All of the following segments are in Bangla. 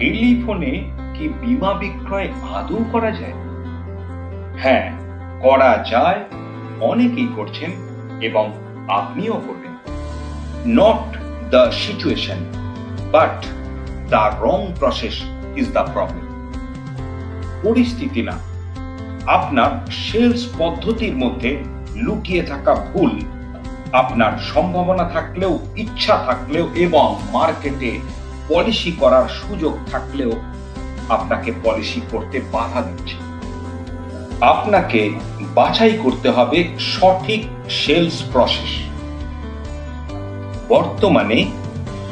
টেলিফোনে কি বিমা বিক্রয় আদৌ করা যায়? হ্যাঁ করা যায়, অনেকেই করছেন এবং আপনিও করবেন। Not the situation but the wrong process is the problem পরিস্থিতি না। আপনার সেলস পদ্ধতির মধ্যে লুকিয়ে থাকা ভুল, আপনার সম্ভাবনা থাকলেও, ইচ্ছা থাকলেও এবং মার্কেটে পলিসি করার সুযোগ থাকলেও আপনাকে পলিসি করতে বাধা দিচ্ছে। আপনাকে বাছাই করতে হবে সঠিক সেলস প্রসেস। বর্তমানে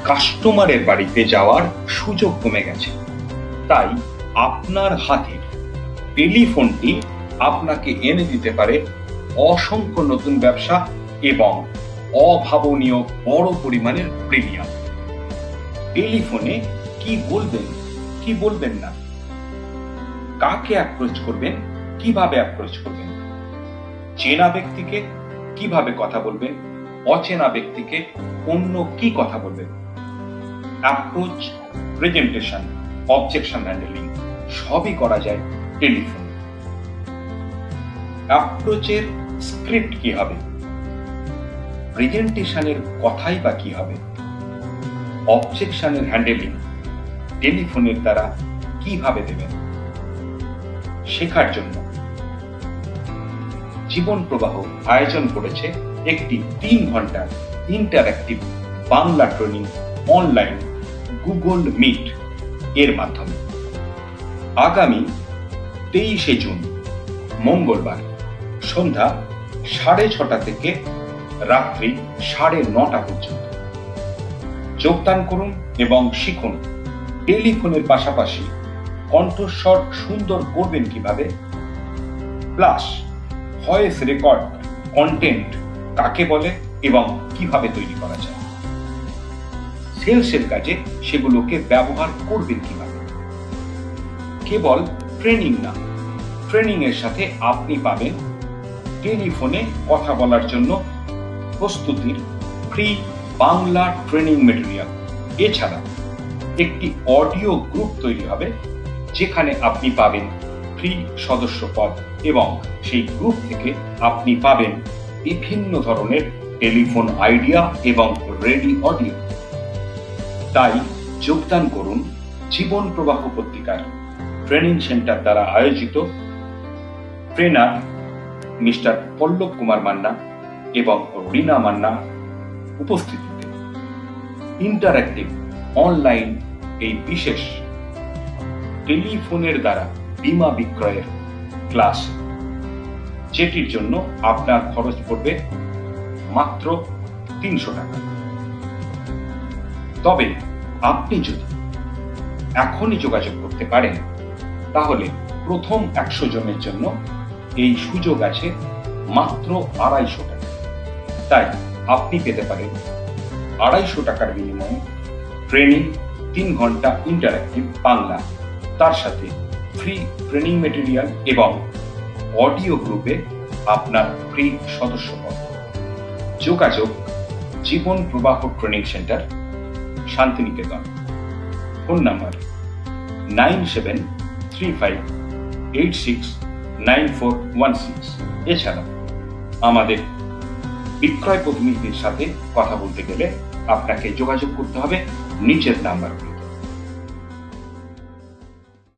কাস্টমারের বাড়িতে যাওয়ার সুযোগ কমে গেছে। তাই আপনার হাতের টেলিফোনটি আপনাকে এনে দিতে পারে অসংখ্য নতুন ব্যবসা এবং অভাবনীয় বড় পরিমাণের প্রিমিয়াম। টেলিফোনে কি বলবেন কি বলবেন না? কাকে অ্যাপ্রোচ করবেন, কীভাবে অ্যাপ্রোচ করবেন? চেনা ব্যক্তিকে কীভাবে কথা বলবেন, অচেনা ব্যক্তিকে অন্য কি কথা বলবেন? অ্যাপ্রোচ প্রেজেন্টেশন অবজেকশন হ্যান্ডেলিং সবই করা যায় টেলিফোন। অ্যাপ্রোচের স্ক্রিপ্ট কি হবে? প্রেজেন্টেশনের কথাই বা কি হবে? অবজেকশনের হ্যান্ডেলিং টেলিফোনের দ্বারা কীভাবে দেবেন? শেখার জন্য। জীবন প্রবাহ আয়োজন করেছে একটি তিন ঘণ্টার interactive Bangla training online Google Meet এর মাধ্যমে। আগামী তেইশে জুন, মঙ্গলবার, সন্ধ্যা সাড়ে ছটা থেকে রাত্রি সাড়ে নটা পর্যন্ত। যোগদান করুন এবং শিখুন। টেলিফোনের পাশাপাশি কণ্ঠস্বর সুন্দর করবেন কীভাবে? প্লাস ভয়েস রেকর্ড কন্টেন্ট কাকে বলে এবং কীভাবে তৈরি করা যায়? সেলসের কাজে সেগুলোকে ব্যবহার করবেন কীভাবে? কেবল ট্রেনিং না ট্রেনিং এর সাথে আপনি পাবেন টেলিফোনে কথা বলার জন্য প্রস্তুতির ফ্রি বাংলা ট্রেনিং মেটেরিয়াল এছাড়া একটি অডিও গ্রুপ তৈরি হবে, যেখানে আপনি পাবেন ফ্রি সদস্য পদ এবং সেই গ্রুপ থেকে আপনি পাবেন বিভিন্ন ধরনের টেলিফোন আইডিয়া এবং রেডি অডিও তাই যোগদান করুন জীবন প্রবাহ পত্রিকার ট্রেনিং সেন্টার দ্বারা আয়োজিত। ট্রেনার মিস্টার পল্লব কুমার মান্না এবং রীনা মান্না উপস্থিতিতে ইন্টারঅ্যাক্টিভ অনলাইন এই বিশেষ টেলিফোনের দ্বারা বিমা বিক্রয়ের ক্লাস, যেটির জন্য আপনার খরচ পড়বে মাত্র তিনশো টাকা। তবে আপনি যদি এখনই যোগাযোগ করতে পারেন, তাহলে প্রথম একশো জনের জন্য এই সুযোগ আছে মাত্র আড়াইশো টাকা। তাই আপনি পেতে পারেন আড়াইশো টাকার বিনিময়ে ট্রেনিং তিন ঘণ্টা ইন্টারাক্টিভ বাংলা। তার সাথে ফ্রি ট্রেনিং মেটেরিয়াল এবং অডিও গ্রুপে আপনার ফ্রি সদস্য পদ যোগাযোগ, Jiban Prabaha training centre Shantiniketan. Phone number nine seven three five eight six nine four one six. এছাড়া আমাদের বিক্রয় প্রতিনিধির সাথে কথা বলতে গেলে আপনাকে যোগাযোগ করতে হবে নিচের নাম্বারগুলো